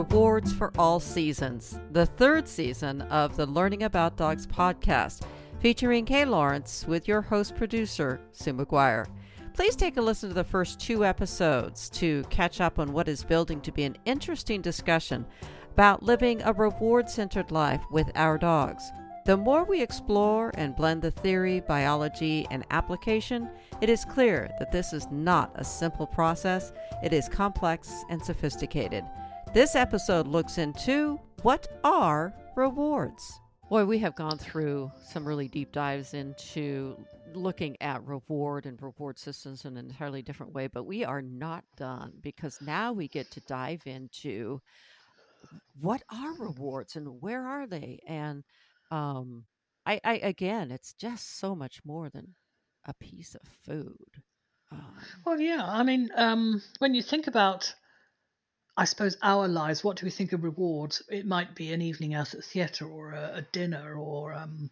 Rewards for All Seasons, the third season of the Learning About Dogs podcast, featuring Kay Laurence with your host producer, Sue McGuire. Please take a listen to the first two episodes to catch up on what is building to be an interesting discussion about living a reward centered life with our dogs. The more we explore and blend the theory, biology, and application, it is clear that this is not a simple process. It is complex and sophisticated. This episode looks into what are rewards. Boy, we have gone through some really deep dives into looking at reward and reward systems in an entirely different way, but we are not done because now we get to dive into what are rewards and where are they and um, I, I again, it's just so much more than a piece of food. Um, well, yeah. I mean, um, when you think about, I suppose our lives, what do we think of rewards? It might be an evening out at the theatre or a, a dinner or, um,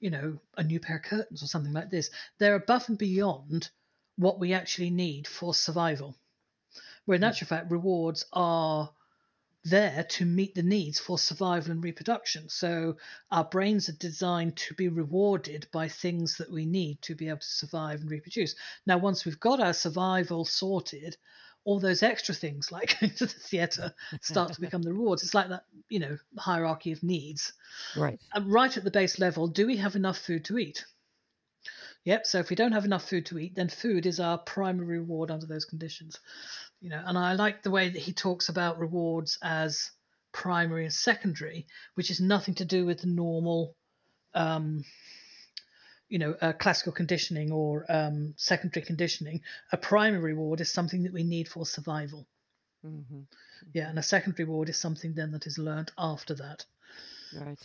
you know, a new pair of curtains or something like this. They're above and beyond what we actually need for survival. Where in actual fact, rewards are there to meet the needs for survival and reproduction. So our brains are designed to be rewarded by things that we need to be able to survive and reproduce. Now, once we've got our survival sorted, all those extra things like going to the theatre start to become the rewards. It's like that, you know, hierarchy of needs. Right. And right at the base level, do we have enough food to eat? Yep. So if we don't have enough food to eat, then food is our primary reward under those conditions you know and i like the way that he talks about rewards as primary and secondary which is nothing to do with the normal um, you know uh, classical conditioning or um, secondary conditioning a primary reward is something that we need for survival mm-hmm. yeah and a secondary reward is something then that is learned after that right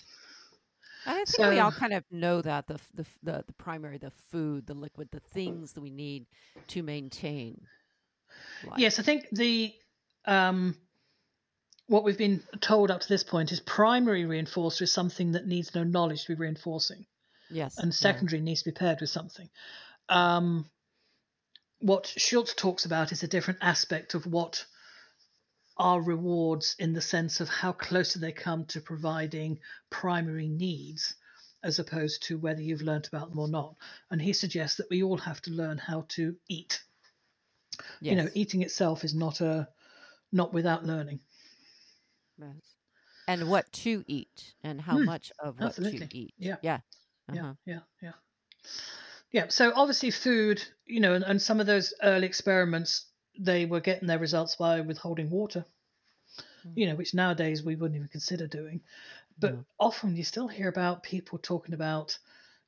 I think so, we all kind of know that the, the the the primary, the food, the liquid, the things that we need to maintain like. Yes, I think the um, what we've been told up to this point is primary reinforcer is something that needs no knowledge to be reinforcing. Yes. And secondary yeah. needs to be paired with something. Um, what Schultz talks about is a different aspect of what are rewards in the sense of how close do they come to providing primary needs as opposed to whether you've learnt about them or not. And he suggests that we all have to learn how to eat Yes. You know, eating itself is not a not without learning. Yes. And what to eat and how mm, much of what absolutely. to eat. Yeah. Yeah. Uh-huh. Yeah. Yeah. Yeah. Yeah. So obviously food, you know, and, and some of those early experiments, they were getting their results by withholding water. Mm. You know, which nowadays we wouldn't even consider doing. But often you still hear about people talking about,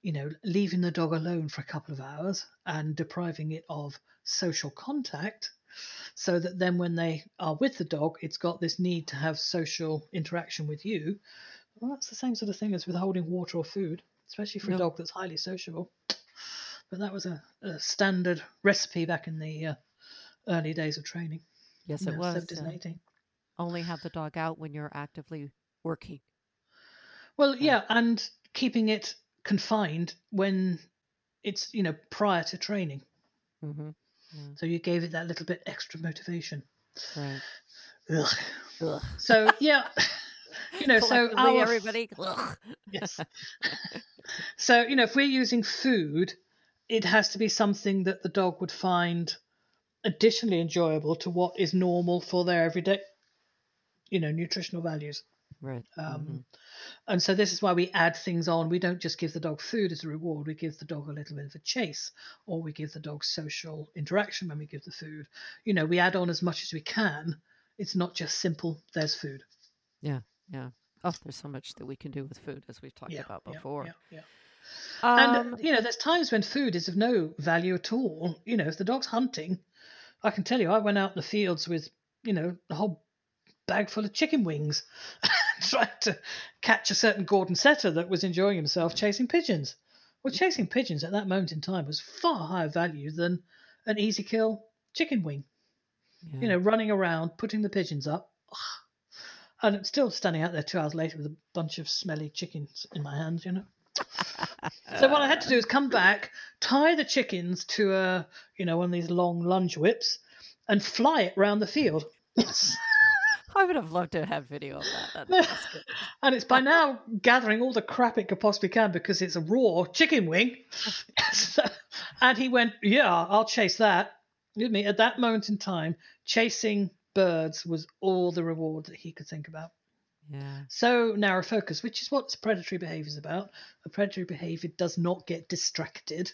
you know, leaving the dog alone for a couple of hours and depriving it of social contact so that then when they are with the dog, it's got this need to have social interaction with you. Well, that's the same sort of thing as withholding water or food, especially for a dog that's highly sociable. But that was a, a standard recipe back in the uh, early days of training. Yes, it was. Uh, only have the dog out when you're actively working. Well, yeah, and keeping it confined when it's you know prior to training. Mm-hmm. So you gave it that little bit extra motivation. Right. Ugh. Ugh. So yeah, you know, so our, everybody. yes. so you know, if we're using food, it has to be something that the dog would find additionally enjoyable to what is normal for their everyday, you know, nutritional values. Right. Um, mm-hmm. And so this is why we add things on. We don't just give the dog food as a reward. We give the dog a little bit of a chase, or we give the dog social interaction when we give the food. You know, we add on as much as we can. It's not just simple. There's food. Yeah, yeah. Oh, there's so much that we can do with food, as we've talked yeah, about before. Yeah, yeah, yeah. Um, and you know, there's times when food is of no value at all. You know, if the dog's hunting, I can tell you, I went out in the fields with you know a whole bag full of chicken wings. trying to catch a certain Gordon setter that was enjoying himself chasing pigeons. Well, chasing pigeons at that moment in time was far higher value than an easy kill chicken wing. Yeah. You know, running around, putting the pigeons up. And I'm still standing out there two hours later with a bunch of smelly chickens in my hands, you know. so what I had to do is come back, tie the chickens to a, you know, one of these long lunge whips, and fly it round the field. I would have loved to have video of that. And it's by now gathering all the crap it could possibly can because it's a raw chicken wing. So- and he went, Yeah, I'll chase that. With me at that moment in time, chasing birds was all the reward that he could think about. Yeah. So narrow focus, which is what predatory behavior is about. A predatory behavior does not get distracted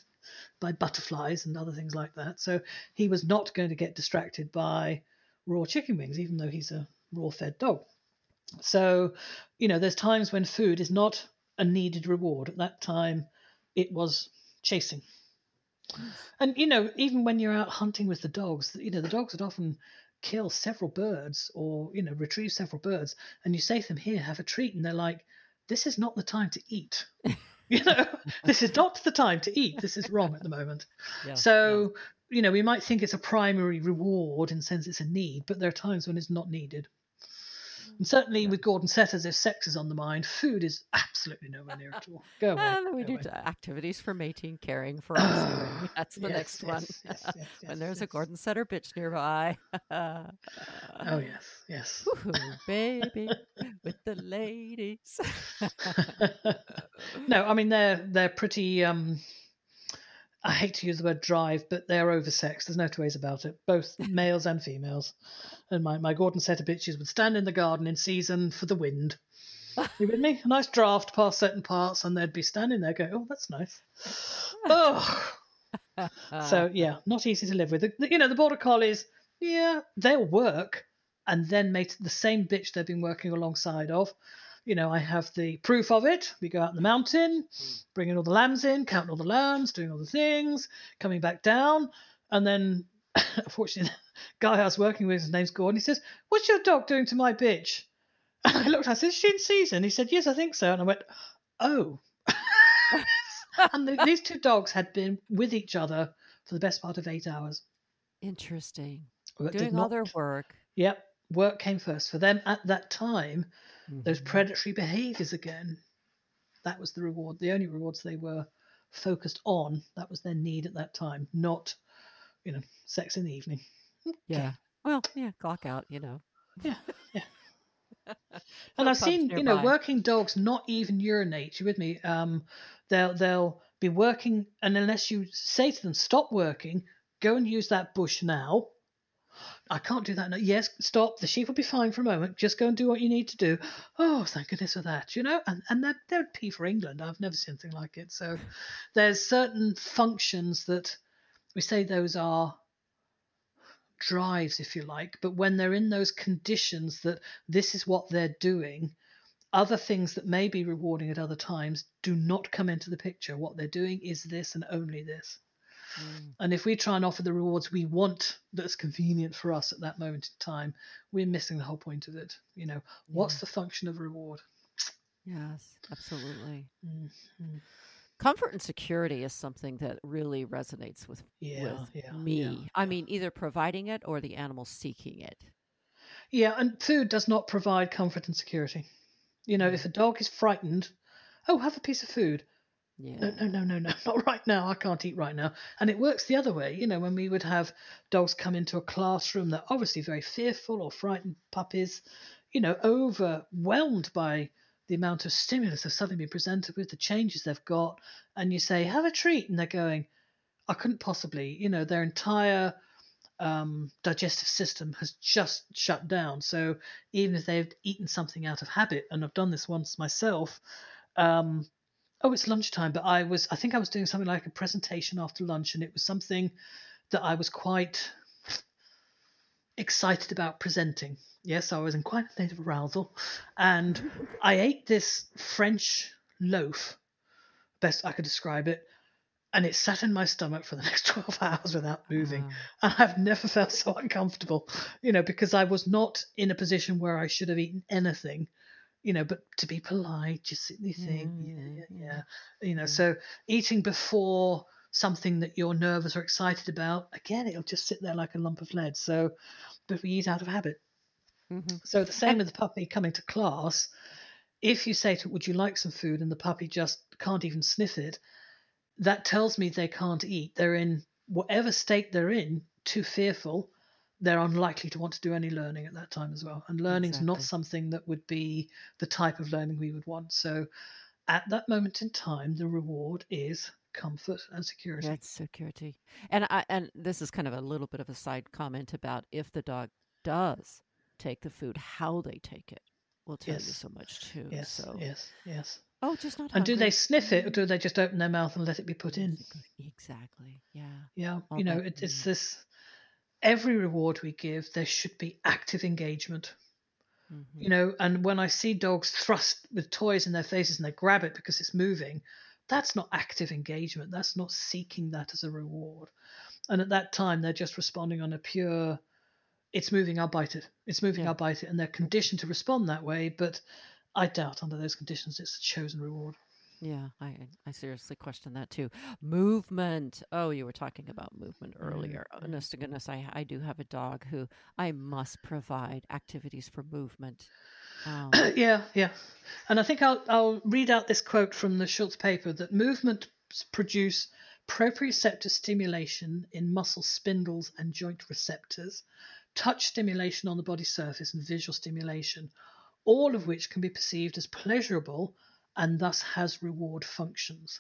by butterflies and other things like that. So he was not going to get distracted by raw chicken wings, even though he's a raw fed dog. So, you know, there's times when food is not a needed reward. At that time, it was chasing. And, you know, even when you're out hunting with the dogs, you know, the dogs would often kill several birds or, you know, retrieve several birds. And you say to them, here, have a treat. And they're like, this is not the time to eat. you know, this is not the time to eat. This is wrong at the moment. Yes, So, you know, we might think it's a primary reward in sense it's a need, but there are times when it's not needed. And certainly with Gordon Setters, if sex is on the mind, food is absolutely nowhere near at all. Go away. And we go do away. activities for mating, caring for offspring. That's the Yes, next one. yes, yes, when there's a. Gordon Setter bitch nearby. Oh yes, yes. Woohoo, baby, with the ladies. no, I mean they're they're pretty. Um, I hate to use the word drive, but they're oversexed. There's no two ways about it. Both males and females. And my, my Gordon setter bitches would stand in the garden in season for the wind. You with me? A nice draft past certain parts, and they'd be standing there going, "Oh, that's nice." oh, so yeah, not easy to live with. The- you know, the border collies, yeah, they'll work and then mate the same bitch they've been working alongside of. You know, I have the proof of it. We go out in the mountain, hmm. bringing all the lambs in, counting all the lambs, doing all the things, coming back down, and then, unfortunately, the guy I was working with, his name's Gordon. He says, "What's your dog doing to my bitch?" And I looked. I said, "Is she in season?" He said, "Yes, I think so." And I went, "Oh." and the, these two dogs had been with each other for the best part of eight hours. Interesting. But did Doing all their work. Yep, work came first for them at that time. Those predatory behaviors again. That was the reward. The only rewards they were focused on. That was their need at that time, not, you know, sex in the evening. Yeah. Well, yeah, clock out, you know. Yeah, yeah. And I've seen, you know, working dogs not even urinate. You with me? Um, they'll they'll be working, and unless you say to them, "Stop working, go and use that bush now." I can't do that now. Yes, stop. The sheep will be fine for a moment. Just go and do what you need to do. Oh, thank goodness for that. You know, and and that they would pee for England. I've never seen anything like it. So there's certain functions that we say those are drives, if you like, but when they're in those conditions that this is what they're doing, other things that may be rewarding at other times do not come into the picture. What they're doing is this and only this. Mm. And if we try and offer the rewards we want that's convenient for us at that moment in time, we're missing the whole point of it. You know, what's the function of reward? Yes, absolutely. Mm, mm. Comfort and security is something that really resonates with, Yeah, with yeah, me. I mean, either providing it or the animal seeking it. Yeah, and food does not provide comfort and security. You know, if a dog is frightened, oh, have a piece of food. Yeah. No, no, no, no, no, not right now. I can't eat right now. And it works the other way. You know, when we would have dogs come into a classroom, they're obviously very fearful or frightened puppies, you know, overwhelmed by the amount of stimulus they've suddenly been presented with, the changes they've got. And you say, have a treat. And they're going, I couldn't possibly, you know, their entire um, digestive system has just shut down. So even if they've eaten something out of habit, and I've done this once myself, um, oh, it's lunchtime, but I was, I think I was doing something like a presentation after lunch, and it was something that I was quite excited about presenting. Yes, I was in quite a state of arousal, and I ate this French loaf, best I could describe it, and it sat in my stomach for the next 12 hours without moving. Wow. And I've never felt so uncomfortable, you know, because I was not in a position where I should have eaten anything, you know, but to be polite, just sit there think, Yeah, yeah. You know, so eating before something that you're nervous or excited about, again, it'll just sit there like a lump of lead. So, but we eat out of habit. Mhm. So the same with the puppy coming to class. If you say to would you like some food? And the puppy just can't even sniff it, that tells me they can't eat. They're in whatever state they're in, too fearful. They're unlikely to want to do any learning at that time as well. And learning's not something that would be the type of learning we would want. So at that moment in time, the reward is comfort and security. That's security. And I and this is kind of a little bit of a side comment about if the dog does take the food, how they take it will tell you so much too. Yes, So yes, yes. oh, just not And do they sniff it or do they just open their mouth and let it be put in? Exactly. Yeah. Yeah, All you know, it, it's this every reward we give, there should be active engagement. Mhm. You know, and when I see dogs thrust with toys in their faces and they grab it because it's moving, that's not active engagement. That's not seeking that as a reward. And at that time, they're just responding on a pure, it's moving, I'll bite it. It's moving, Yeah. I'll bite it. And they're conditioned to respond that way. But I doubt under those conditions it's a chosen reward. Yeah, I I- seriously question that too. Movement. Oh, you were talking about movement earlier. mm. Honest to goodness, I I do have a dog who I must provide activities for movement. Um, yeah, yeah. And I think I'll I'll read out this quote from the Schultz paper that movements produce proprioceptive stimulation in muscle spindles and joint receptors, touch stimulation on the body surface, and visual stimulation, all of which can be perceived as pleasurable and thus has reward functions.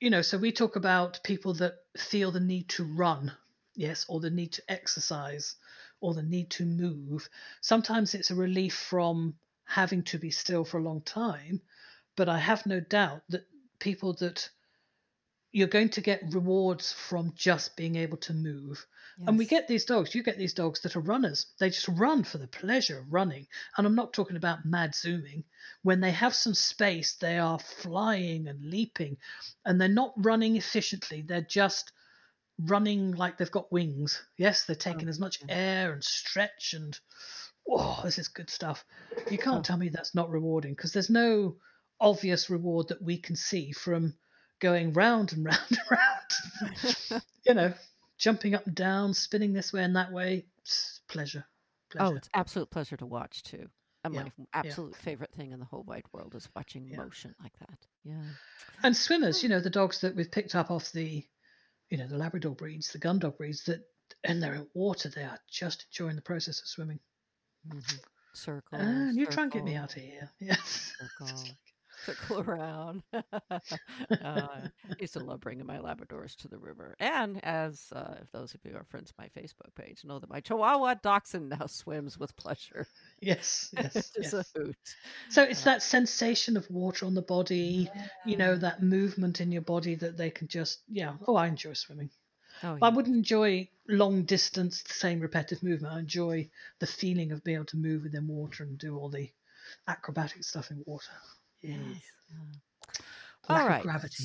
You know, so we talk about people that feel the need to run, yes, or the need to exercise, or the need to move. Sometimes it's a relief from having to be still for a long time, but I have no doubt that people that you're going to get rewards from just being able to move. And we get these dogs, you get these dogs that are runners. They just run for the pleasure of running. And I'm not talking about mad zooming. When they have some space, they are flying and leaping, and they're not running efficiently. They're just running like they've got wings. Yes, they're oh, taking as much yeah. air and stretch and oh, this is good stuff. You can't Oh. tell me that's not rewarding because there's no obvious reward that we can see from going round and round and round. you know, jumping up and down, spinning this way and that way. It's pleasure. Oh, it's absolute pleasure to watch too. And Yeah, my absolute favorite thing in the whole wide world is watching Yeah. motion like that. Yeah. And swimmers, you know, the dogs that we've picked up off the, you know, the Labrador breeds, the gun dog breeds, that and they're in water, they are just enjoying the process of swimming. hmm Circle. And you're trying to get me out of here. Yes. Circle. Circle around. uh, I used to love bringing my Labradors to the river. And as uh, if those of you who are friends of my Facebook page know that my Chihuahua Dachshund now swims with pleasure. Yes. Yes. it's yes. a hoot. So it's Uh, that sensation of water on the body, you know, that movement in your body that they can just, yeah. Oh, I enjoy swimming. Oh, I wouldn't enjoy long distance, the same repetitive movement. I enjoy the feeling of being able to move within water and do all the acrobatic stuff in water. Yes. yeah. Uh, lack All right. gravity.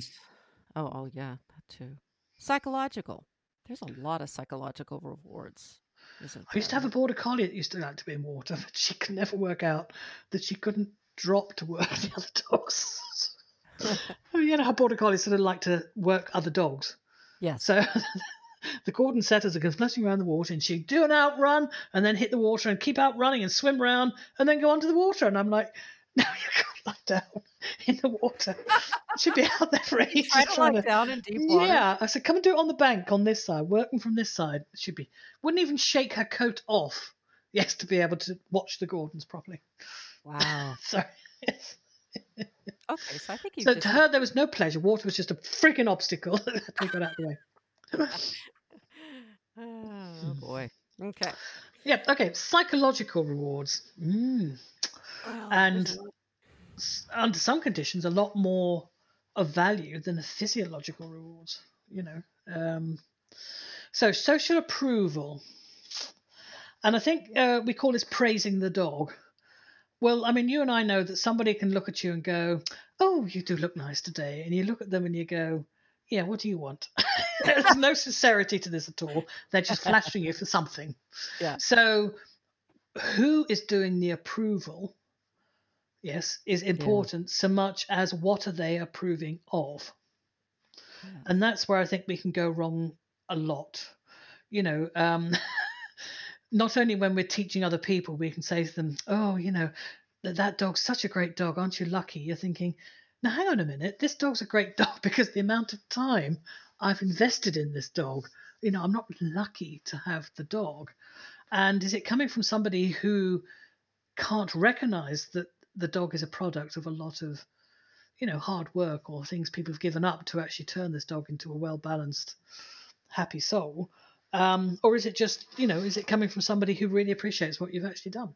Oh, oh, yeah, that too. Psychological. There's a lot of psychological rewards, I used to have a border collie that used to like to be in water, but she could never work out that she couldn't drop to work the other dogs. you know how border collies sort of like to work other dogs. Yeah. So the Gordon setters are splashing around the water, and she'd do an outrun and then hit the water and keep outrunning and swim around and then go under the water. And I'm like, no, you can't down in the water. She'd be out there for ages Try to trying lie to. down in deep water. Yeah, I said, come and do it on the bank on this side, working from this side. She'd be wouldn't even shake her coat off. Yes, to be able to watch the Gordons properly. Wow. So, yes. Okay, so I think you so just to her there was no pleasure. Water was just a freaking obstacle that had to be got out of the way. Oh boy. Okay. Yep. Okay. Psychological rewards. Mm. Well, And under some conditions, a lot more of value than the physiological rewards. You know. Um, so social approval, and I think uh, we call this praising the dog. Well, I mean, you and I know that somebody can look at you and go, "Oh, you do look nice today," and you look at them and you go, "Yeah, what do you want?" There's no sincerity to this at all. They're just flattering you for something. Yeah. So, who is doing the approval? Yes, is important so much as what are they approving of? yeah. And that's where I think we can go wrong a lot. You know, um, not only when we're teaching other people, we can say to them, "Oh, you know, that that dog's such a great dog, aren't you lucky?" You're thinking, "Now, hang on a minute, this dog's a great dog because the amount of time I've invested in this dog." You know, I'm not lucky to have the dog. And is it coming from somebody who can't recognize that the dog is a product of a lot of, you know, hard work or things people have given up to actually turn this dog into a well balanced, happy soul? Um, or is it just, you know, is it coming from somebody who really appreciates what you've actually done?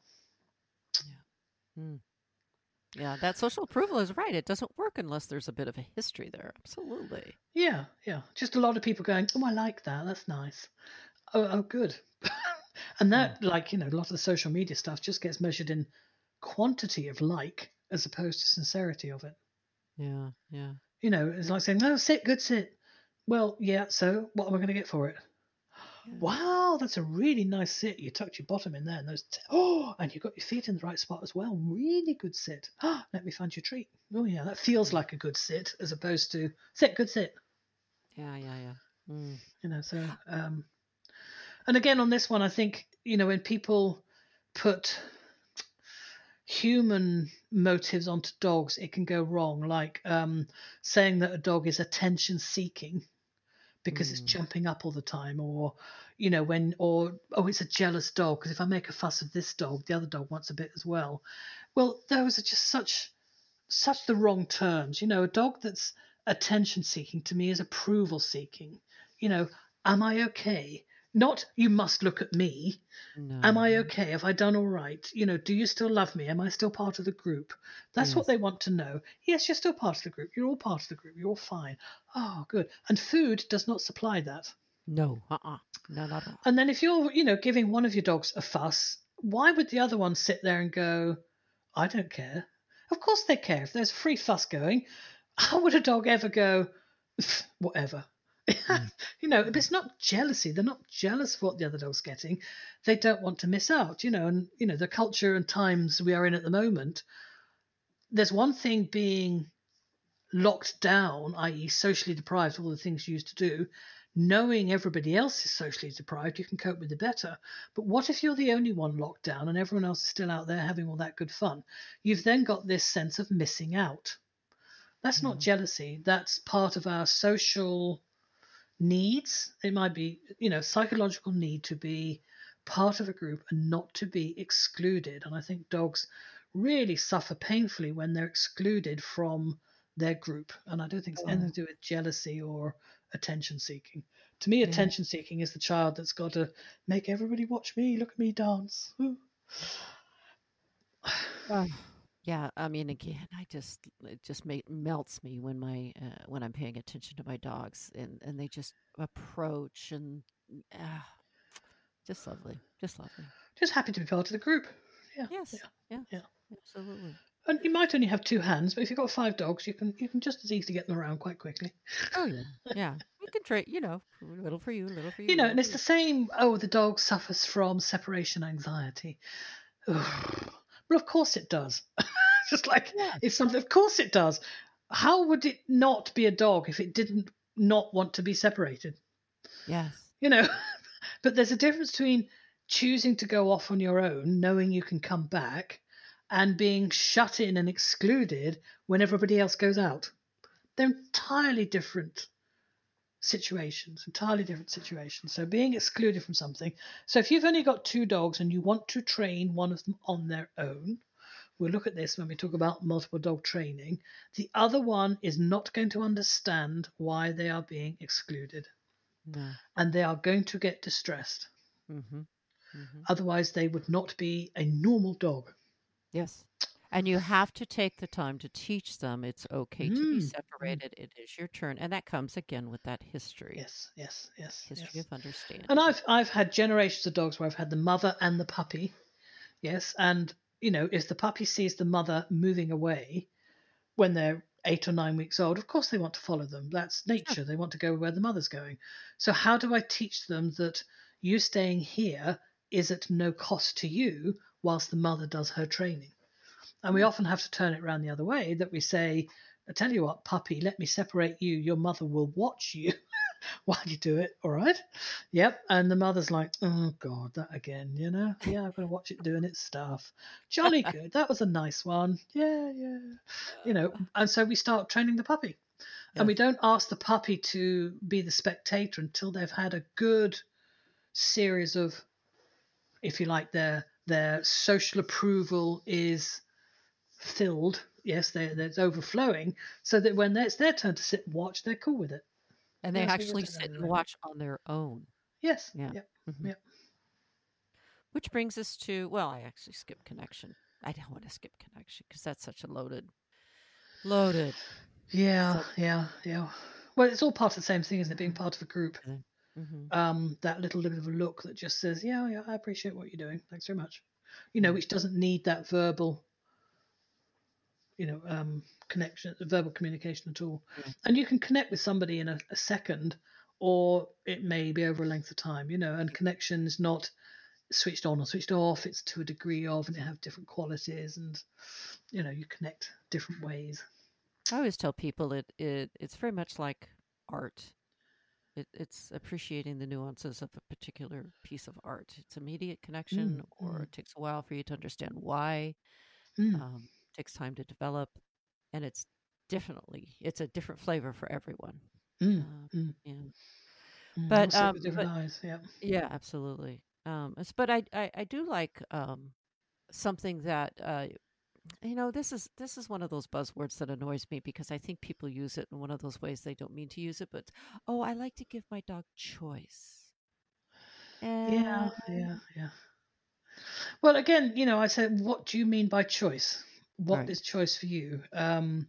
Mm. Yeah, that social approval is right. It doesn't work unless there's a bit of a history there. Absolutely. Yeah, yeah. Just a lot of people going, oh, I like that. That's nice. Oh, oh good. and that, like, you know, a lot of the social media stuff just gets measured in quantity of like as opposed to sincerity of it. Yeah, yeah. You know, it's like saying, no, sit, good sit. Well, yeah, so what am I going to get for it? Wow, that's a really nice sit. You tucked your bottom in there, and those. T- oh, and you got your feet in the right spot as well. Really good sit. Oh, let me find your treat. Oh yeah, that feels like a good sit as opposed to sit, good sit. Yeah, yeah, yeah. Mm. You know, so um, and again on this one, I think you know when people put human motives onto dogs, it can go wrong. Like um, saying that a dog is attention seeking because mm. it's jumping up all the time or you know when or oh it's a jealous dog because if i make a fuss of this dog the other dog wants a bit as well well those are just such such the wrong terms you know a dog that's attention seeking to me is approval seeking you know am i okay not you must look at me. No. Am I okay? Have I done all right? You know, do you still love me? Am I still part of the group? That's yes. what they want to know. Yes, you're still part of the group. You're all part of the group. You're all fine. Oh, good. And food does not supply that. No, uh-uh. No, not at all. And then if you're, you know, giving one of your dogs a fuss, why would the other one sit there and go, I don't care? Of course they care. If there's free fuss going, how would a dog ever go, whatever? Mm. you know, it's not jealousy. They're not jealous of what the other dog's getting. They don't want to miss out, you know, and, you know, the culture and times we are in at the moment, there's one thing being locked down, i.e., socially deprived of all the things you used to do. Knowing everybody else is socially deprived, you can cope with it better. But what if you're the only one locked down and everyone else is still out there having all that good fun? You've then got this sense of missing out. That's not mm. jealousy. That's part of our social needs. It might be, you know, psychological need to be part of a group and not to be excluded. And I think dogs really suffer painfully when they're excluded from their group. And I don't think it's oh. anything to do with jealousy or attention seeking. To me, yeah. attention seeking is the child that's got to make everybody watch me, look at me dance. Yeah, I mean, again, I just it just make, melts me when my uh, when I'm paying attention to my dogs and and they just approach and uh, just lovely, just lovely. Just happy to be part of the group. Yeah. Yes. Yeah. Yeah. yeah. Absolutely. And you might only have two hands, but if you've got five dogs, you can you can just as easily get them around quite quickly. Oh yeah, yeah. You can trade, you know, a little for you, a little for you. You know, and it's the same. Oh, the dog suffers from separation anxiety. Ugh. Well, of course it does. Just like yeah. it's something. Of course it does. How would it not be a dog if it didn't not want to be separated? Yes. You know, but there's a difference between choosing to go off on your own, knowing you can come back, and being shut in and excluded when everybody else goes out. They're entirely different situations, entirely different situations. So being excluded from something. So if you've only got two dogs and you want to train one of them on their own, we'll look at this when we talk about multiple dog training. The other one is not going to understand why they are being excluded. No. And they are going to get distressed. Mm-hmm. Mm-hmm. Otherwise, they would not be a normal dog. Yes. And you have to take the time to teach them it's okay mm. to be mm, mm. separated. It is your turn. And that comes again with that history. Yes, yes, yes. History yes. of understanding. And I've I've had generations of dogs where I've had the mother and the puppy. Yes. And you know, if the puppy sees the mother moving away when they're eight or nine weeks old, of course they want to follow them. That's nature. They want to go where the mother's going. So how do I teach them that you staying here is at no cost to you whilst the mother does her training? And we often have to turn it around the other way that we say, I tell you what, puppy, let me separate you. Your mother will watch you while you do it. All right. Yep. And the mother's like, oh, God, that again, you know? Yeah, I'm going to watch it doing its stuff. Jolly good. That was a nice one. Yeah, yeah. You know, and so we start training the puppy. And we don't ask the puppy to be the spectator until they've had a good series of, if you like, their their social approval is filled. Yes, they're, they're overflowing, so that when it's their turn to sit and watch, they're cool with it. and they Yes, we actually would do that sit and watch on their own. Yes. Yeah. Yep. Mhm. Yep. Which brings us to well, I actually skipped connection. I don't want to skip connection because that's such a loaded, loaded. Yeah. So- Yeah. Yeah. Well, it's all part of the same thing, isn't it? Being part of a group. hmm um, that little bit of a look that just says, "Yeah, yeah, I appreciate what you're doing. Thanks very much." You know, which doesn't need that verbal, you know, um, connection, verbal communication at all. Yeah. And you can connect with somebody in a, a second, or it may be over a length of time. You know, and connection is not switched on or switched off. It's to a degree of, and they have different qualities, and you know, you connect different ways. I always tell people it, it it's very much like art. It, it's appreciating the nuances of a particular piece of art. It's immediate connection, or mm. it takes a while for you to understand why. Mm. Um, takes time to develop, and it's definitely it's a different flavor for everyone. Mm. Um, Mm. and Mm. but, um, different but- eyes. Yeah. Yeah, absolutely. Um, but I, I, I do like um, something that uh, you know. This is this is one of those buzzwords that annoys me because I think people use it in one of those ways they don't mean to use it. But oh, I like to give my dog choice. Yeah, yeah, yeah. Well, again, you know, I said, what do you mean by choice? What is Right. choice for you? Um,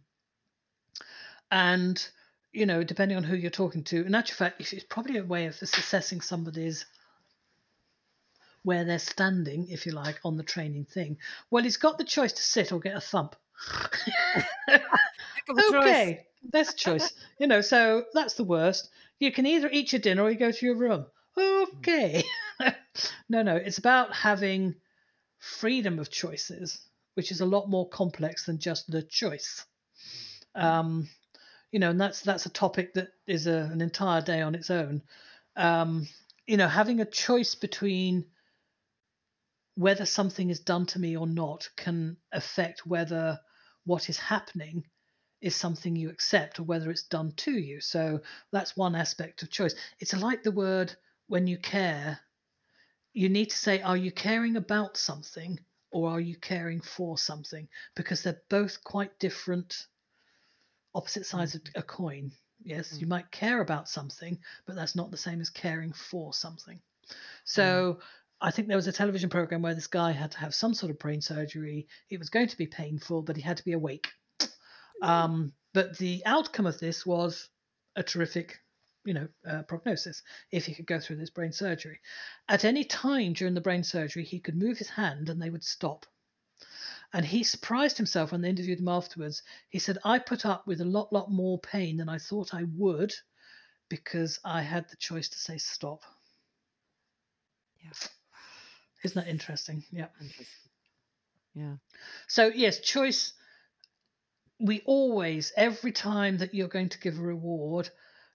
and you know, depending on who you're talking to, in actual fact, it's it's probably a way of assessing somebody's where they're standing, if you like, on the training thing. Well, he's got the choice to sit or get a thump. Heck of a choice. okay, that's a choice. you know, so that's the worst. You can either eat your dinner or you go to your room. Okay. no, no, it's about having freedom of choices, which is a lot more complex than just the choice. Um, you know, and that's that's a topic that is a, an entire day on its own. Um, you know, having a choice between whether something is done to me or not can affect whether what is happening is something you accept or whether it's done to you. So that's one aspect of choice. It's like the word when you care, you need to say, are you caring about something or are you caring for something? Because they're both quite different, opposite sides of mm-hmm. a coin. Yes, you mm. might care about something, but that's not the same as caring for something. So mm. I think there was a television program where this guy had to have some sort of brain surgery. It was going to be painful, but he had to be awake. Mm-hmm. Um, but the outcome of this was a terrific, you know, uh, prognosis if he could go through this brain surgery. At any time during the brain surgery, he could move his hand and they would stop. And he surprised himself when they interviewed him afterwards. He said, I put up with a lot, lot more pain than I thought I would because I had the choice to say stop. Yeah. Isn't that interesting? Yeah. Interesting. Yeah. So, yes, choice. We always, every time that you're going to give a reward,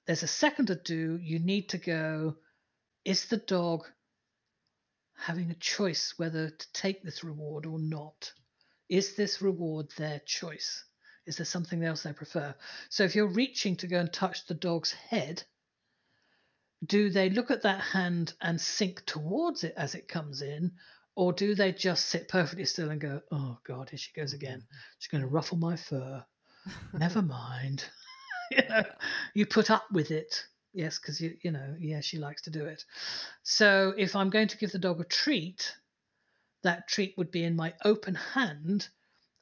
there's a second to do. You need to go, is the dog having a choice whether to take this reward or not? Is this reward their choice? Is there something else they prefer? So, if you're reaching to go and touch the dog's head, do they look at that hand and sink towards it as it comes in, or do they just sit perfectly still and go, "Oh God, here she goes again. She's going to ruffle my fur. Never mind." you know, you put up with it, yes, because you you know, yeah, she likes to do it. So if I'm going to give the dog a treat, that treat would be in my open hand,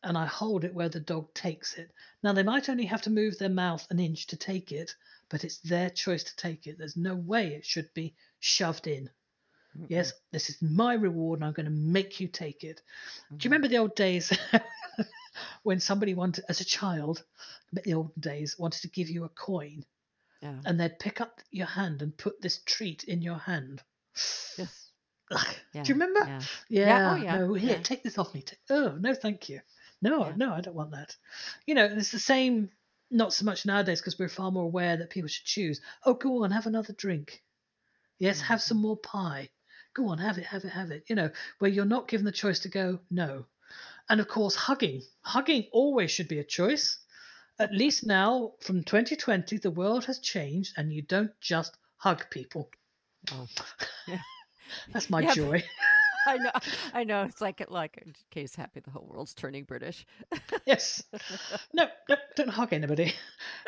and I hold it where the dog takes it. Now they might only have to move their mouth an inch to take it, but it's their choice to take it. There's no way it should be shoved in. Yes, this is my reward, and I'm going to make you take it. Do you remember the old days when somebody wanted, as a child, in the olden days, wanted to give you a coin, Yeah. and they'd pick up your hand and put this treat in your hand? Yes. Yeah. Do you remember? Yeah. Yeah. Yeah, oh, yeah, No, here, take this off me. Oh, no, thank you. No, no, I don't want that. You know, and it's the same, not so much nowadays because we're far more aware that people should choose. Oh, go on, have another drink. Yes, mm. have some more pie. Go on, have it, have it, have it. You know, where you're not given the choice to go, no. And of course, hugging. Hugging always should be a choice. at least now, from 2020, the world has changed, and you don't just hug people. Oh, yeah. That's my Yeah, joy. I know. I know. It's like like in case happy the whole world's turning British. yes. No, no, don't hug anybody.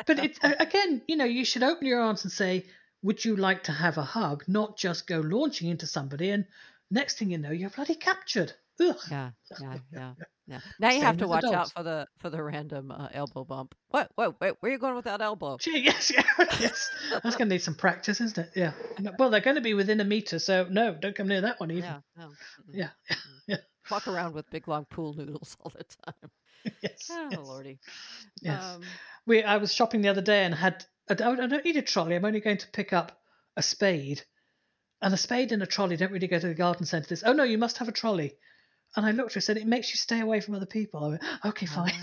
But it, again, you know, you should open your arms and say, "Would you like to have a hug?" Not just go launching into somebody, and next thing you know, you're bloody captured. Ugh. Yeah, yeah, yeah, yeah. Now you have to watch out for the for the random uh, elbow bump. What? What? Wait, where are you going with that elbow? Gee, yes, yeah, yes. That's going to need some practice, isn't it? Yeah. Well, they're going to be within a meter, so no, don't come near that one even. Yeah, no. mm-mm. Yeah. Walk around with big long pool noodles all the time. yes. Oh yes. lordy. Yes. Um, we I was shopping the other day and had I don't, I don't need a trolley. I'm only going to pick up a spade, and a spade and a trolley don't really go to the garden centre. This oh no, you must have a trolley. And I looked at her and said it makes you stay away from other people. I went okay oh, fine.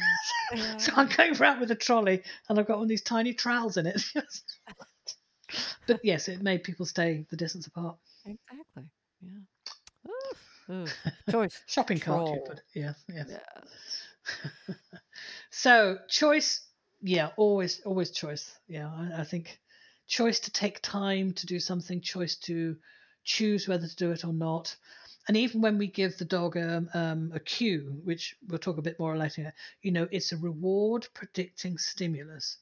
yeah. so I'm going around with a trolley and I've got one of these tiny trowels in it. but yes, it made people stay the distance apart. exactly. Yeah. Oof, oof. Choice. Shopping cart, you Troll. put. Yeah, yeah. Yeah. So choice, yeah, always, always choice. Yeah, I, I think choice to take time to do something, choice to choose whether to do it or not. And even when we give the dog um, um, a cue, which we'll talk a bit more later, you know, it's a reward predicting stimulus.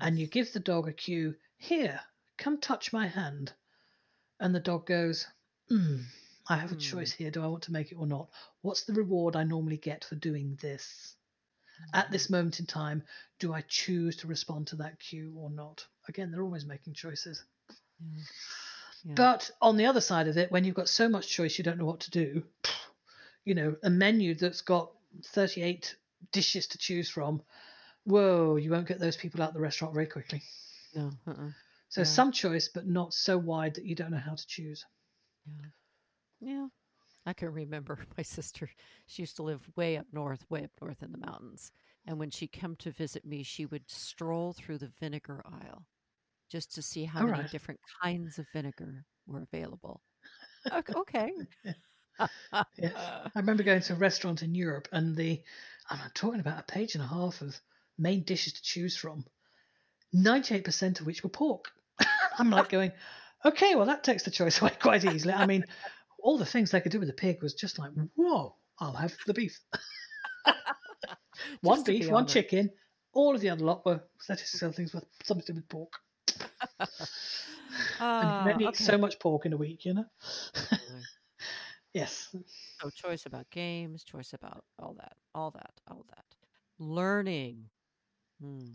And you give the dog a cue, here, come touch my hand. And the dog goes, hmm, I have a Hmm. choice here. Do I want to make it or not? What's the reward I normally get for doing this? At this moment in time, do I choose to respond to that cue or not? Again, they're always making choices. Yeah. But on the other side of it, when you've got so much choice you don't know what to do, you know, a menu that's got 38 dishes to choose from, whoa, you won't get those people out of the restaurant very quickly. no. Uh-uh. So Yeah. some choice, but not so wide that you don't know how to choose. Yeah. Yeah. I can remember my sister. She used to live way up north, way up north in the mountains. And when she came to visit me, she would stroll through the vinegar aisle just to see how All many right. different kinds of vinegar were available. Ok- Okay. Yeah. I remember going to a restaurant in Europe and the, and I'm talking about a page and a half of main dishes to choose from, 98% of which were pork. I'm like going, okay, well, that takes the choice away quite easily. I mean, all the things they could do with the pig was just like, whoa, I'll have the beef. one beef, be one chicken. All of the other lot were statistical things with something to do with pork. and you eat okay. so much pork in a week, you know? Absolutely. yes. So choice about games, choice about all that, all that, all that. Learning. Hmm.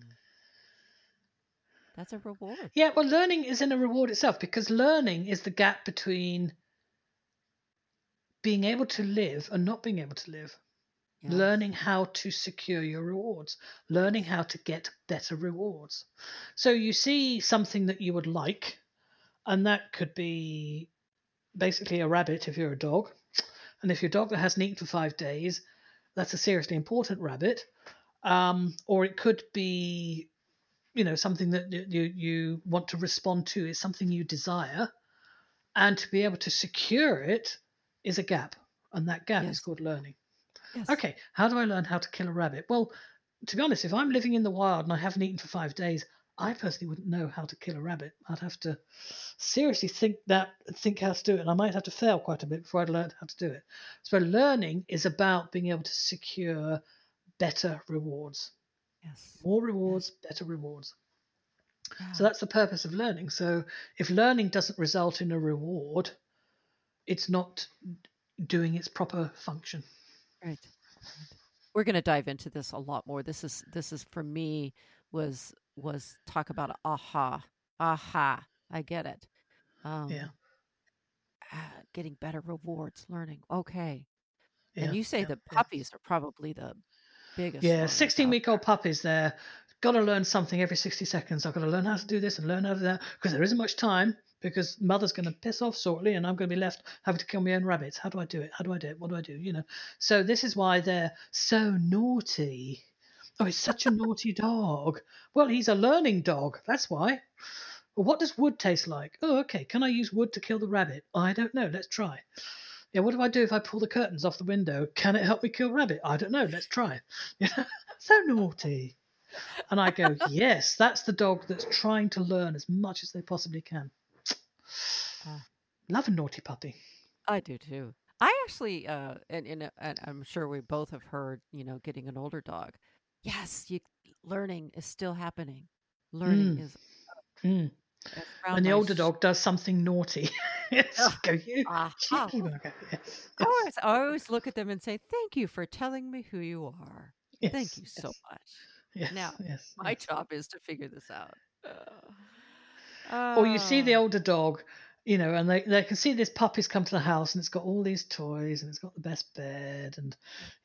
That's a reward. Yeah, well, learning is in a reward itself because learning is the gap between being able to live and not being able to live. Yeah. Learning how to secure your rewards, learning how to get better rewards. So you see something that you would like, and that could be basically a rabbit if you're a dog. And if your dog hasn't eaten for five days, that's a seriously important rabbit. Um, or it could be you know something that you you want to respond to is something you desire and to be able to secure it is a gap and that gap Yes. is called learning Yes. okay how do i learn how to kill a rabbit well to be honest if i'm living in the wild and i haven't eaten for five days i personally wouldn't know how to kill a rabbit i'd have to seriously think that think how to do it and i might have to fail quite a bit before i'd learned how to do it so learning is about being able to secure better rewards Yes. more rewards, better rewards. So ah. that's the purpose of learning. So if learning doesn't result in a reward, it's not doing its proper function. Right. We're going to dive into this a lot more. This is this is for me was was talk about aha aha. I get it. Um, Yeah. ah, getting better rewards, learning. Okay. Yeah, and you say yeah, yeah. puppies are probably the biggest. Yeah, 16 week old puppies there. Got to learn something every 60 seconds. I've got to learn how to do this and learn how to do that because there isn't much time because mother's going to piss off shortly and I'm going to be left having to kill my own rabbits. How do I do it? How do I do it? What do I do? You know. So this is why they're so naughty. Oh, he's such a naughty dog. Well, he's a learning dog. That's why. Well, what does wood taste like? Oh, okay. Can I use wood to kill the rabbit? I don't know. Let's try. Yeah, what do I do if I pull the curtains off the window? Can it help me kill rabbit? I don't know. Let's try. So naughty. And I go, yes, that's the dog that's trying to learn as much as they possibly can. Uh. Love a naughty puppy. I do too. I actually, uh, and, and, uh, and I'm sure we both have heard, you know, getting an older dog. Yes, you learning is still happening. Learning Mm, is mm. When the older sh- dog does something naughty, it's Oh, go, you bugger. Yes, I yes, always, I always look at them and say, "Thank you for telling me who you are. Thank yes, you so much." yes, Now, yes, my yes. job is to figure this out. Uh, Or you see the oh, older dog, you know, and they, they can see this puppy's come to the house and it's got all these toys and it's got the best bed and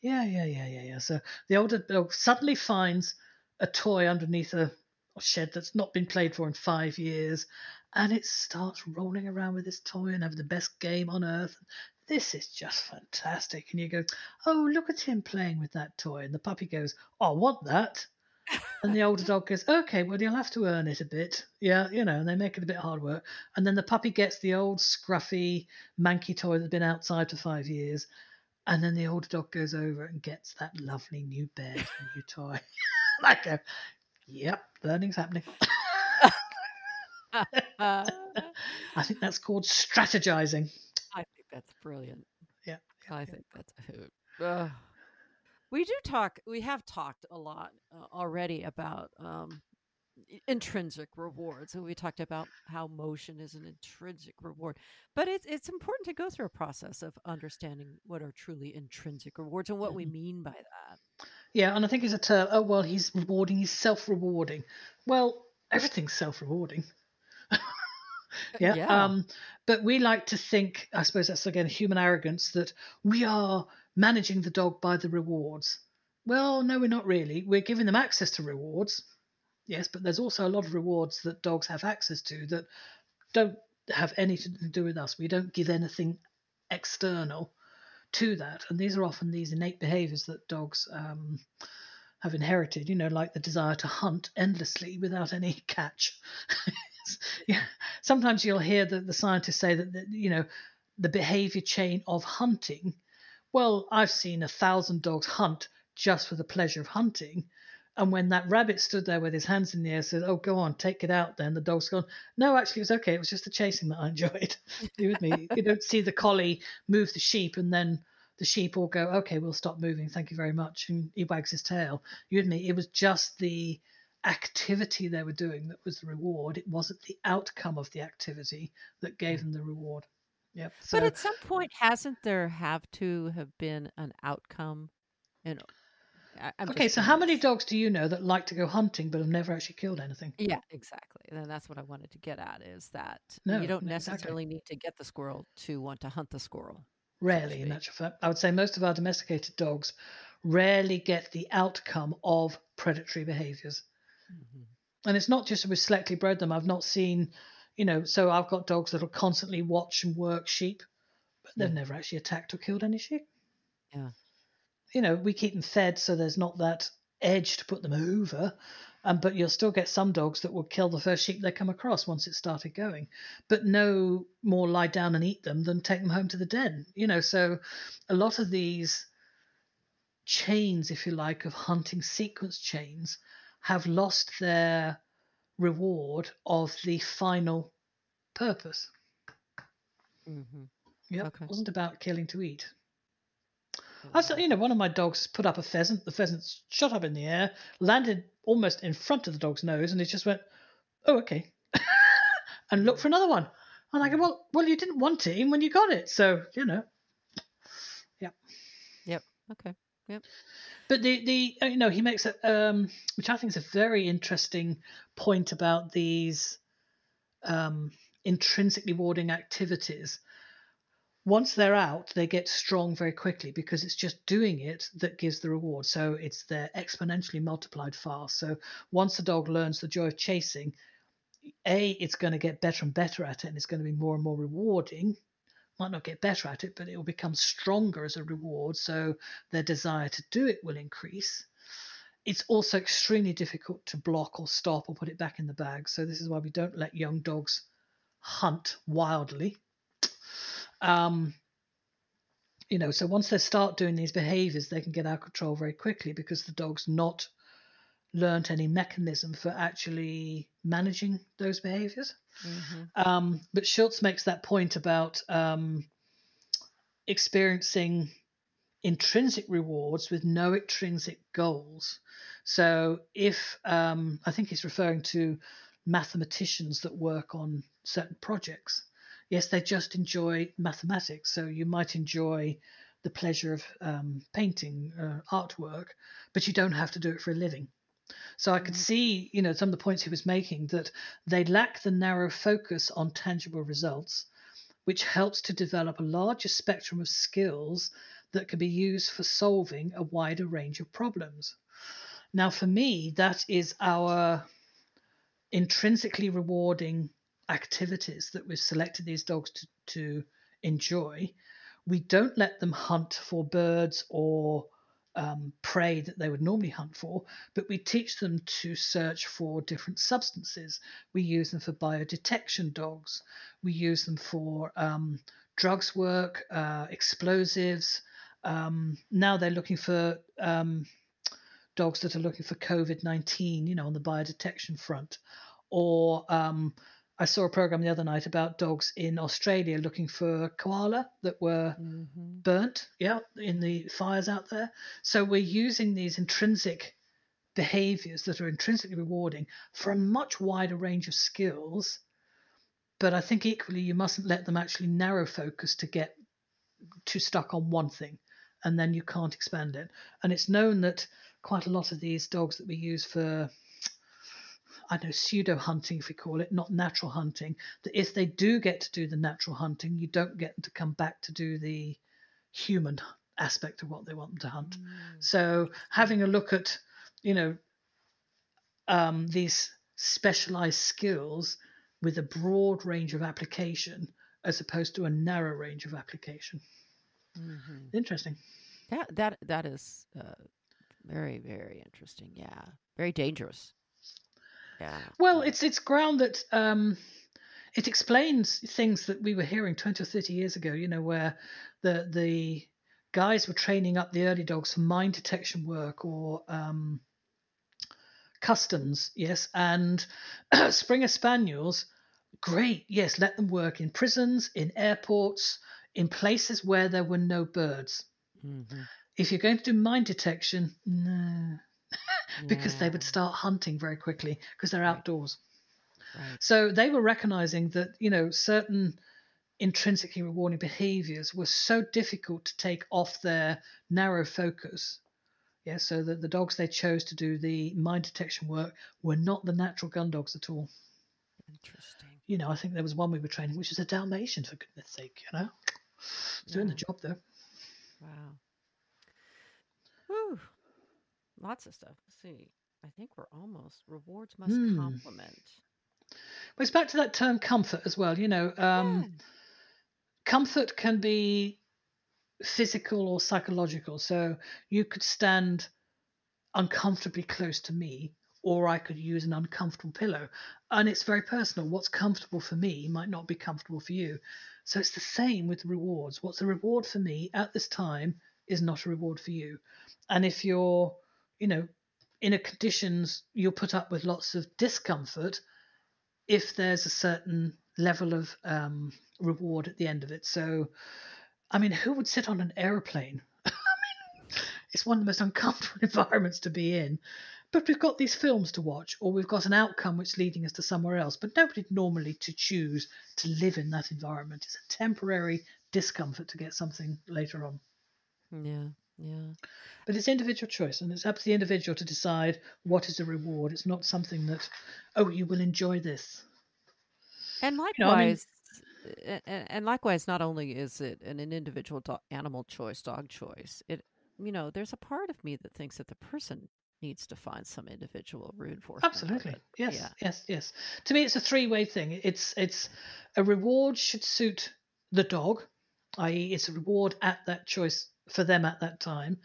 yeah, yeah, yeah, yeah, yeah. So the older dog suddenly finds a toy underneath a shed that's not been played for in five years and it starts rolling around with this toy and having the best game on earth. This is just fantastic. And you go, oh, look at him playing with that toy. And the puppy goes, oh, I want that. And the older dog goes, okay, well, you'll have to earn it a bit. Yeah, you know, and they make it a bit hard work. And then the puppy gets the old scruffy, manky toy that's been outside for five years. And then the older dog goes over and gets that lovely new bed, and new toy. and I go, yep, learning's happening. uh, I think that's called strategizing. I think that's brilliant. Yeah. I think that's a hoot. Ugh. We do talk. We have talked a lot uh, already about um, intrinsic rewards, and we talked about how motion is an intrinsic reward. But it's it's important to go through a process of understanding what are truly intrinsic rewards and what we Mhm. mean by that. Yeah, and I think it's a term, oh, well, he's rewarding, he's self rewarding. Well, everything's self rewarding. Yeah. Yeah. Um, but we like to think, I suppose that's again human arrogance, that we are managing the dog by the rewards. Well, no, we're not really. We're giving them access to rewards. Yes, but there's also a lot of rewards that dogs have access to that don't have anything to do with us. We don't give anything external to that. And these are often these innate behaviors that dogs um, have inherited, you know, like the desire to hunt endlessly without any catch. yeah. Sometimes you'll hear the, the scientists say that, that, you know, the behavior chain of hunting. Well, I've seen a thousand dogs hunt just for the pleasure of hunting. And when that rabbit stood there with his hands in the air, said, "Oh, go on, take it out." Then the dog's gone. No, actually, it was okay. It was just the chasing that I enjoyed. you with me? You don't see the collie move the sheep, and then the sheep all go, "Okay, we'll stop moving. Thank you very much." And he wags his tail. You with me? It was just the activity they were doing that was the reward. It wasn't the outcome of the activity that gave mm. them the reward. Yep. So but at some point, hasn't there have to have been an outcome? And I'm okay, so how many dogs do you know that like to go hunting but have never actually killed anything? Yeah, exactly. And that's what I wanted to get at is that No, you don't no, exactly. necessarily need to get the squirrel to want to hunt the squirrel. Rarely, in actual fact. I would say most of our domesticated dogs rarely get the outcome of predatory behaviors. Mhm. And it's not just we selectively bred them. I've not seen, you know, so I've got dogs that'll constantly watch and work sheep, but they've Yeah. never actually attacked or killed any sheep. Yeah. You know, we keep them fed so there's not that edge to put them over. Um, but you'll still get some dogs that will kill the first sheep they come across once it started going, but no more lie down and eat them than take them home to the den. You know, so a lot of these chains, if you like, of hunting sequence chains have lost their reward of the final purpose. Mhm. Yep. Okay. It wasn't about killing to eat. I've was seen, you know, one of my dogs put up a pheasant. The pheasant shot up in the air, landed almost in front of the dog's nose, and it just went, "Oh, okay," and looked for another one. And I go, "Well, well, you didn't want it even when you got it, so you know." Yep. Yep. Okay. But the the uh, you know he makes a um, which I think is a very interesting point about these um, intrinsically rewarding activities. Once they're out, they get strong very quickly because it's just doing it that gives the reward. So it's they're exponentially multiplied fast. So once the dog learns the joy of chasing, a it's going to get better and better at it, and it's going to be more and more rewarding. Might not get better at it, but it will become stronger as a reward. So their desire to do it will increase. It's also extremely difficult to block or stop or put it back in the bag. So this is why we don't let young dogs hunt wildly. Um, you know, so once they start doing these behaviors, they can get out of control very quickly because the dog's not learnt any mechanism for actually managing those behaviors. Mm-hmm. Um, but Schultz makes that point about um, experiencing intrinsic rewards with no extrinsic goals. So, if um, I think he's referring to mathematicians that work on certain projects, yes, they just enjoy mathematics. So, you might enjoy the pleasure of um, painting uh, artwork, but you don't have to do it for a living. So I could Mhm. see, you know, some of the points he was making that they lack the narrow focus on tangible results, which helps to develop a larger spectrum of skills that can be used for solving a wider range of problems. Now, for me, that is our intrinsically rewarding activities that we've selected these dogs to, to enjoy. We don't let them hunt for birds or um, prey that they would normally hunt for, but we teach them to search for different substances. We use them for biodetection dogs. We use them for um, drugs work, uh, explosives. Um, now they're looking for um, dogs that are looking for COVID 19, you know, on the biodetection front. Or um, I saw a program the other night about dogs in Australia looking for koala that were Mm-hmm. burnt, yeah, in the fires out there. So we're using these intrinsic behaviors that are intrinsically rewarding for a much wider range of skills. But I think equally you mustn't let them actually narrow focus to get too stuck on one thing and then you can't expand it. And it's known that quite a lot of these dogs that we use for I know pseudo hunting, if we call it, not natural hunting, that if they do get to do the natural hunting, you don't get them to come back to do the human aspect of what they want them to hunt. So having a look at, you know, um, these specialized skills with a broad range of application as opposed to a narrow range of application. Mm-hmm. Interesting. That that that is uh, very very interesting. Yeah, very dangerous. Yeah. Well, it's it's ground that um, it explains things that we were hearing 20 or 30 years ago, you know, where the the guys were training up the early dogs for mine detection work or um, customs, yes, and Springer Spaniels, great, yes, let them work in prisons, in airports, in places where there were no birds. Mm-hmm. If you're going to do mine detection, no, because they would start hunting very quickly because they're Right. outdoors. Right. So they were recognizing that, you know, certain intrinsically rewarding behaviors were so difficult to take off their narrow focus. Yeah, so that the dogs they chose to do the mine detection work were not the natural gun dogs at all. Interesting. You know, I think there was one we were training, which is a Dalmatian, for goodness sake, you know. It's doing the job though. Wow. Lots of stuff. Let's see. I think we're almost rewards must Hmm. complement. But it's back to that term comfort as well. You know, um, Yeah. comfort can be physical or psychological. So you could stand uncomfortably close to me, or I could use an uncomfortable pillow. And it's very personal. What's comfortable for me might not be comfortable for you. So it's the same with rewards. What's a reward for me at this time is not a reward for you. And if you're, you know, in a conditions you'll put up with lots of discomfort if there's a certain level of um, reward at the end of it. So, I mean, who would sit on an aeroplane? I mean, it's one of the most uncomfortable environments to be in. But we've got these films to watch, or we've got an outcome which is leading us to somewhere else. But nobody normally to choose to live in that environment. It's a temporary discomfort to get something later on. Yeah. Yeah. But it's individual choice, and it's up to the individual to decide what is a reward. It's not something that, oh, you will enjoy this. And You know, I mean, likewise, a- a- and likewise, not only is it an, an individual do- animal choice, dog choice, it you know, there's a part of me that thinks that the person needs to find some individual reinforcement. of Absolutely. Yes, Yeah. yes, yes. To me, it's a three-way thing. It's it's a reward should suit the dog, i.e., it's a reward at that choice for them at that time.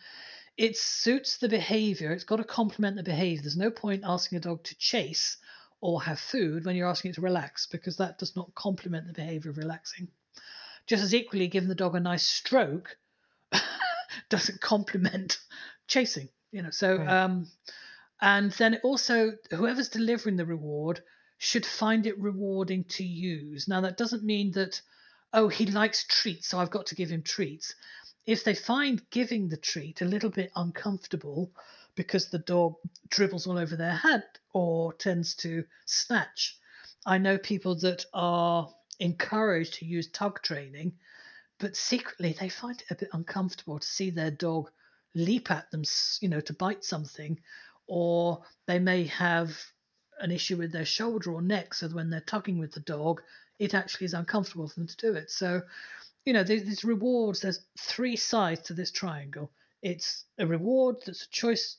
It suits the behavior. It's got to complement the behavior. There's no point asking a dog to chase or have food when you're asking it to relax because that does not complement the behavior of relaxing. Just as equally, giving the dog a nice stroke doesn't complement chasing. You know, so Right. um, And then also, whoever's delivering the reward should find it rewarding to use. Now, that doesn't mean that, oh, he likes treats, so I've got to give him treats. If they find giving the treat a little bit uncomfortable because the dog dribbles all over their hand or tends to snatch, I know people that are encouraged to use tug training, but secretly they find it a bit uncomfortable to see their dog leap at them, you know, to bite something, or they may have an issue with their shoulder or neck, so when they're tugging with the dog, it actually is uncomfortable for them to do it. So, you know, there's rewards. There's three sides to this triangle. It's a reward that's a choice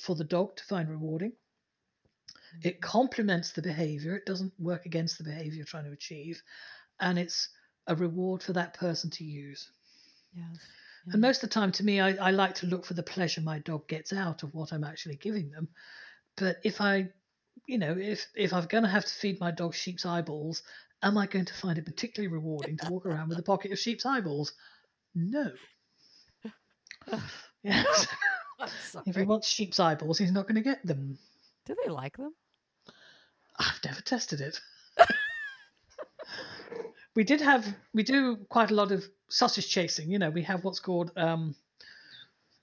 for the dog to find rewarding. It mm-hmm. complements the behavior. It doesn't work against the behavior you're trying to achieve, and it's a reward for that person to use. Yes. Yeah. And most of the time, to me, I, I like to look for the pleasure my dog gets out of what I'm actually giving them. But if I you know, if if I'm going to have to feed my dog sheep's eyeballs, am I going to find it particularly rewarding to walk around with a pocket of sheep's eyeballs? No. yes. if he wants sheep's eyeballs, he's not going to get them. Do they like them? I've never tested it. we did have we do quite a lot of sausage chasing. You know, we have what's called um,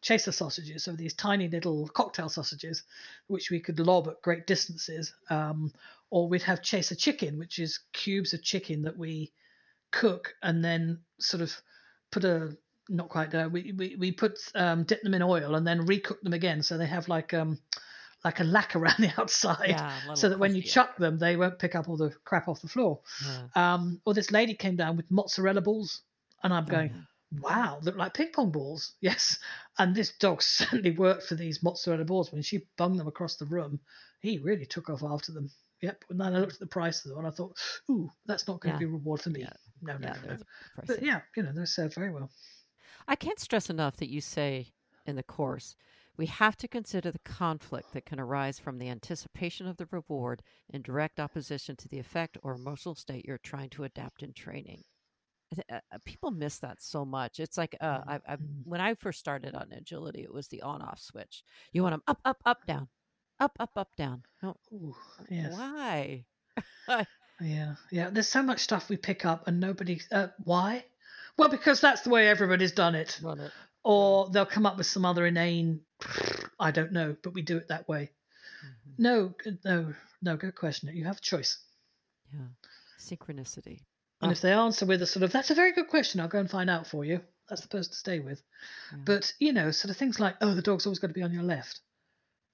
chaser sausages, so these tiny little cocktail sausages, which we could lob at great distances. Um, or we'd have chaser chicken, which is cubes of chicken that we cook and then sort of put a not quite there. We we, we put um, dip them in oil and then recook them again, so they have like um like a lack around the outside, yeah, so that when you chuck them, they won't pick up all the crap off the floor. Yeah. Um, or this lady came down with mozzarella balls, and I'm oh, going, oh, wow, look like ping pong balls. Yes. And this dog certainly worked for these mozzarella balls. When she bunged them across the room, he really took off after them. Yep. And then I looked at the price of them and I thought, ooh, that's not going yeah. to be a reward for me. Yeah. No, no, yeah, no. But yeah, you know, they're served very well. I can't stress enough that you say in the course we have to consider the conflict that can arise from the anticipation of the reward in direct opposition to the effect or emotional state you're trying to adapt in training. Uh, uh, people miss that so much. It's like uh, I, I, mm-hmm. when I first started on agility, it was the on-off switch. You want them up, up, up, down, up, up, up, down. No, Ooh, yes. why? yeah, yeah. There's so much stuff we pick up, and nobody. Uh, why? Well, because that's the way everybody's done it. Run it. Or they'll come up with some other inane. I don't know, but we do it that way. Mm-hmm. No, no, no. Good question. You have a choice. Yeah, synchronicity. And oh. if they answer with a sort of, that's a very good question, I'll go and find out for you. That's the person to stay with. Yeah. But, you know, sort of things like, oh, the dog's always got to be on your left.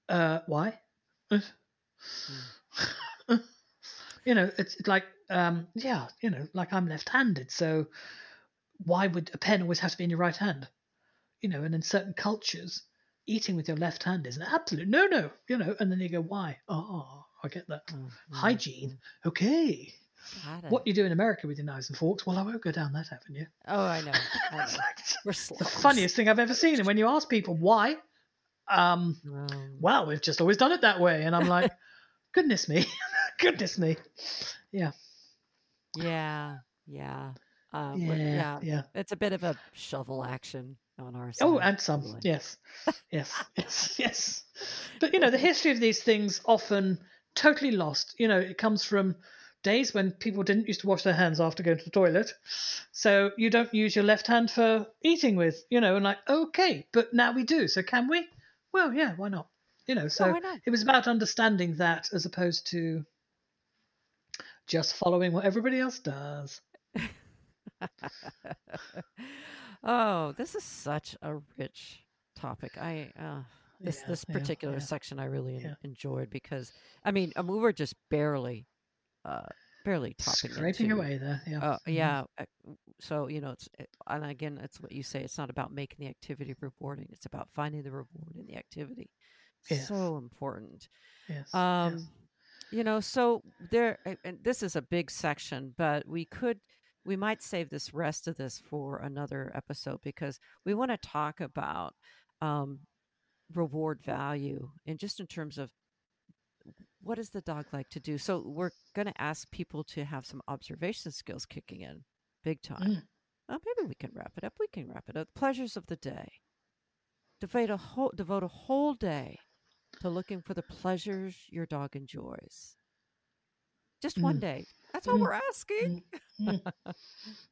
Uh, why? Mm. you know, it's like, um, yeah, you know, like I'm left handed. So why would a pen always have to be in your right hand? You know, and in certain cultures, eating with your left hand is an absolute no no, you know, and then you go, why? Oh, I get that. Mm, Hygiene. Mm. Okay. What you do in America with your knives and forks? Well, I won't go down that avenue. Oh, I know. I know. We're the funniest thing I've ever seen. And when you ask people why, um, um, well, we've just always done it that way. And I'm like, goodness me, goodness me, yeah, yeah, yeah. Uh, yeah, yeah, yeah. It's a bit of a shovel action on our oh, side. Oh, and some, probably. yes, yes, yes, yes. But you know, the history of these things often totally lost. You know, it comes from days when people didn't used to wash their hands after going to the toilet. So you don't use your left hand for eating with, you know, and like, okay, but now we do. So can we? Well, yeah, why not? You know, so it was about understanding that as opposed to just following what everybody else does. oh, this is such a rich topic. I uh, this yeah, this particular yeah, yeah. section I really enjoyed because I mean, we were just barely uh, barely topping scraping away there. Yeah, uh, mm-hmm. yeah. Mm-hmm. So you know, it's and again, it's what you say. It's not about making the activity rewarding. It's about finding the reward in the activity. Yes. So important. Yes. Um, yes. you know, so there, and this is a big section, but we could. We might save this rest of this for another episode because we want to talk about um, reward value and just in terms of what does the dog like to do? So we're going to ask people to have some observation skills kicking in big time. Mm. Well, maybe we can wrap it up. We can wrap it up. Pleasures of the day. Devote a whole devote a whole day to looking for the pleasures your dog enjoys. Just one Mm. day. That's all Mm. we're asking. Mm,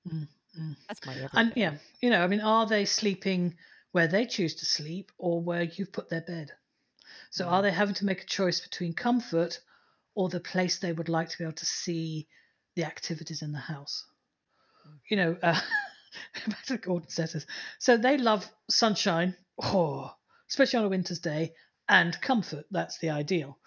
mm, mm. That's my everyday. And yeah, you know, I mean, are they sleeping where they choose to sleep or where you've put their bed? So Yeah. are they having to make a choice between comfort or the place they would like to be able to see the activities in the house? You know, uh, back to the Gordon setters. So they love sunshine, oh, especially on a winter's day, and comfort. That's the ideal.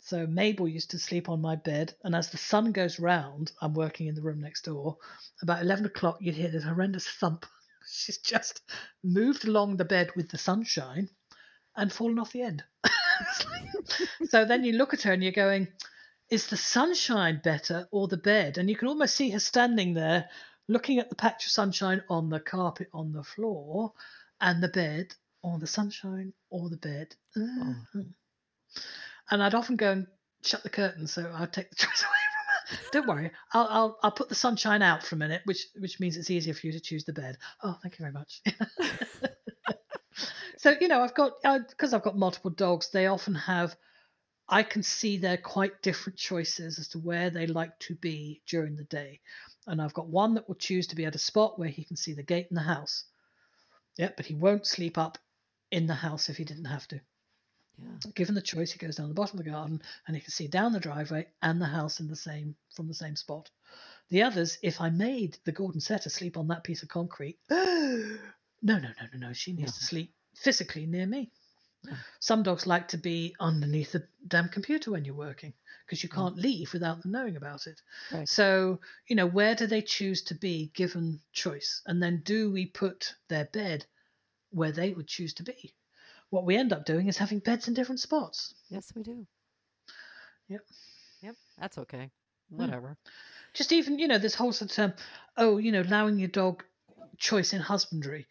So Mabel used to sleep on my bed, and as the sun goes round, I'm working in the room next door. About eleven o'clock, you'd hear this horrendous thump. She's just moved along the bed with the sunshine and fallen off the end. So then you look at her and you're going, is the sunshine better or the bed? And you can almost see her standing there looking at the patch of sunshine on the carpet on the floor and the bed or the sunshine or the bed. Oh. Uh-huh. And I'd often go and shut the curtain so I'd take the choice away from her. Don't worry, I'll, I'll I'll put the sunshine out for a minute, which which means it's easier for you to choose the bed. Oh, thank you very much. so you know, I've got uh, because I've got multiple dogs. They often have. I can see they're quite different choices as to where they like to be during the day. And I've got one that will choose to be at a spot where he can see the gate in the house. Yep, but he won't sleep up in the house if he didn't have to. Yeah. Given the choice, he goes down the bottom of the garden and he can see down the driveway and the house in the same from the same spot. The others, if I made the Gordon setter sleep on that piece of concrete, no, no, no, no, no, she needs No. to sleep physically near me. Some dogs like to be underneath the damn computer when you're working because you can't leave without them knowing about it. Right. So, you know, where do they choose to be given choice? And then do we put their bed where they would choose to be? What we end up doing is having beds in different spots. Yes, we do. Yep. Yep. That's okay. Hmm. Whatever. Just even, you know, this whole sort of term, oh, you know, allowing your dog choice in husbandry.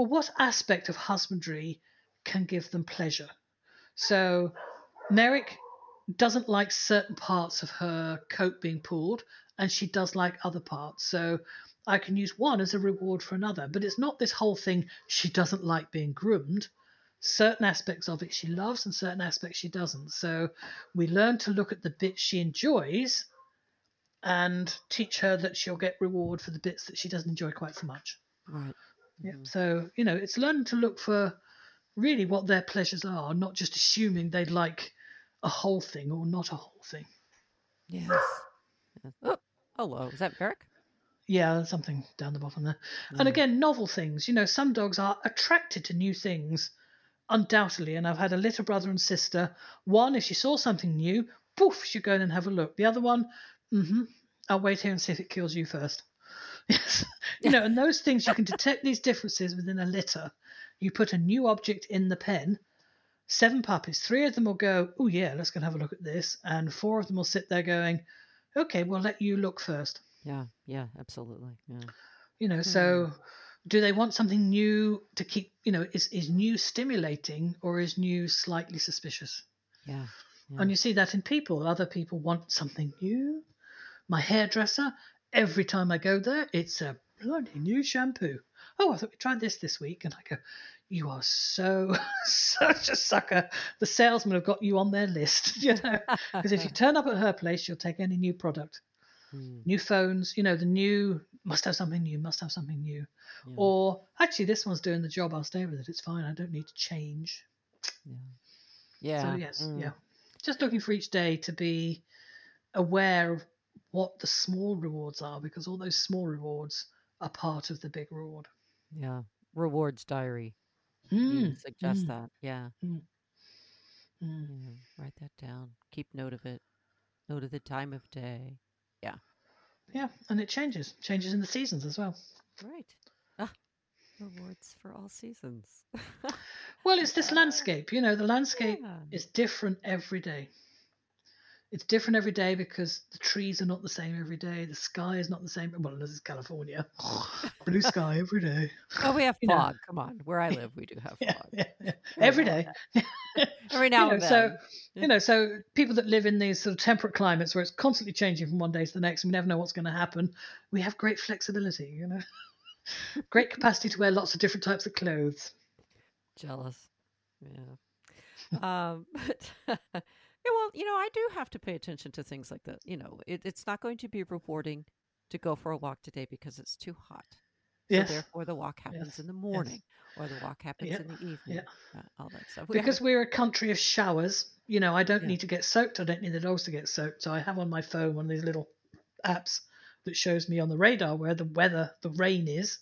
Well, what aspect of husbandry can give them pleasure? So, Merrick doesn't like certain parts of her coat being pulled, and she does like other parts. So, I can use one as a reward for another. But it's not this whole thing, she doesn't like being groomed. Certain aspects of it she loves, and certain aspects she doesn't. So, we learn to look at the bits she enjoys and teach her that she'll get reward for the bits that she doesn't enjoy quite so much. Right. Yeah. So, you know, it's learning to look for really what their pleasures are, not just assuming they'd like a whole thing or not a whole thing. Yes. yes. Oh, hello. Is that Merrick? Yeah, something down the bottom there. And again, novel things. You know, some dogs are attracted to new things, undoubtedly. And I've had a little brother and sister. One, if she saw something new, poof, she'd go in and have a look. The other one, mm-hmm, I'll wait here and see if it kills you first. Yes. you know, and those things you can detect these differences within a litter. You put a new object in the pen, seven puppies, three of them will go, oh yeah, let's go and have a look at this. And four of them will sit there going, okay, we'll let you look first. Yeah. Yeah. Absolutely. Yeah. You know, so hmm. do they want something new to keep, you know, is, is new stimulating or is new slightly suspicious? Yeah. yeah. And you see that in people. Other people want something new. My hairdresser, every time I go there, it's a bloody new shampoo. Oh, I thought we tried this this week. And I go, you are so, such a sucker. The salesman have got you on their list, you know, because if you turn up at her place, she'll take any new product. Mm, New phones, you know, the new must have something new, must have something new. yeah. Or actually, this one's doing the job. I'll stay with it. It's fine. I don't need to change. yeah. Yeah. So yes, mm, yeah. Just looking for each day to be aware of what the small rewards are, because all those small rewards are part of the big reward. Yeah. Rewards diary. Mm, You suggest mm, that. Yeah. mm. Yeah. Write that down. Keep note of it. Note of the time of day. Yeah, Yeah. and it changes, changes in the seasons as well. Right. Ah, rewards for all seasons. Well, it's this landscape. You know, the landscape Yeah. is different every day. It's different every day because the trees are not the same every day. The sky is not the same. Well, this is California. Blue sky every day. Oh, we have You know. fog. Come on. Where I live, we do have Yeah, fog. yeah, yeah. Every day. Every now you know, and then. so you know, so people that live in these sort of temperate climates where it's constantly changing from one day to the next, and we never know what's going to happen. We have great flexibility, you know, great capacity to wear lots of different types of clothes. Jealous. Yeah. um, but yeah, well, you know, I do have to pay attention to things like that. You know, it, it's not going to be rewarding to go for a walk today because it's too hot. Yes. So therefore, the walk happens Yes. in the Yes. morning, or the walk happens Yeah. in the evening. Yeah. uh, all that stuff. We Because we're a country of showers, you know, I don't Yeah. need to get soaked. I don't need the dogs to get soaked. So I have on my phone one of these little apps that shows me on the radar where the weather, the rain is.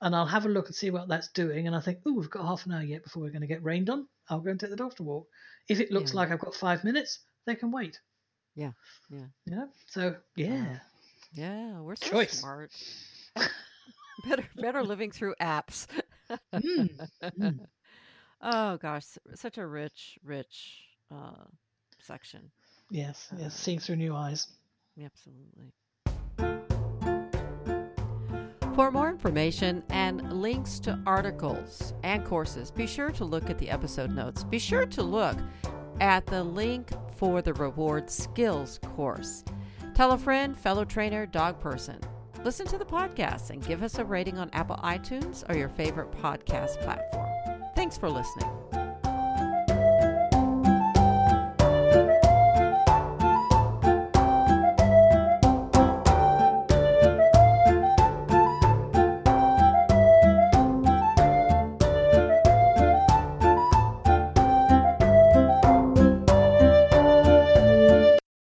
And I'll have a look and see what that's doing. And I think, oh, we've got half an hour yet before we're going to get rained on. I'll go and take the dogs to walk. If it looks Yeah. like I've got five minutes, they can wait. Yeah, yeah. You know? So, yeah. yeah, we're so Choice. smart. better, better living through apps. Mm, mm. Oh gosh, such a rich, rich uh, section. Yes, Uh, yes. Seeing through new eyes. Absolutely. For more information and links to articles and courses, be sure to look at the episode notes. Be sure to look at the link for the Reward Skills course. Tell a friend, fellow trainer, dog person. Listen to the podcast and give us a rating on Apple iTunes or your favorite podcast platform. Thanks for listening.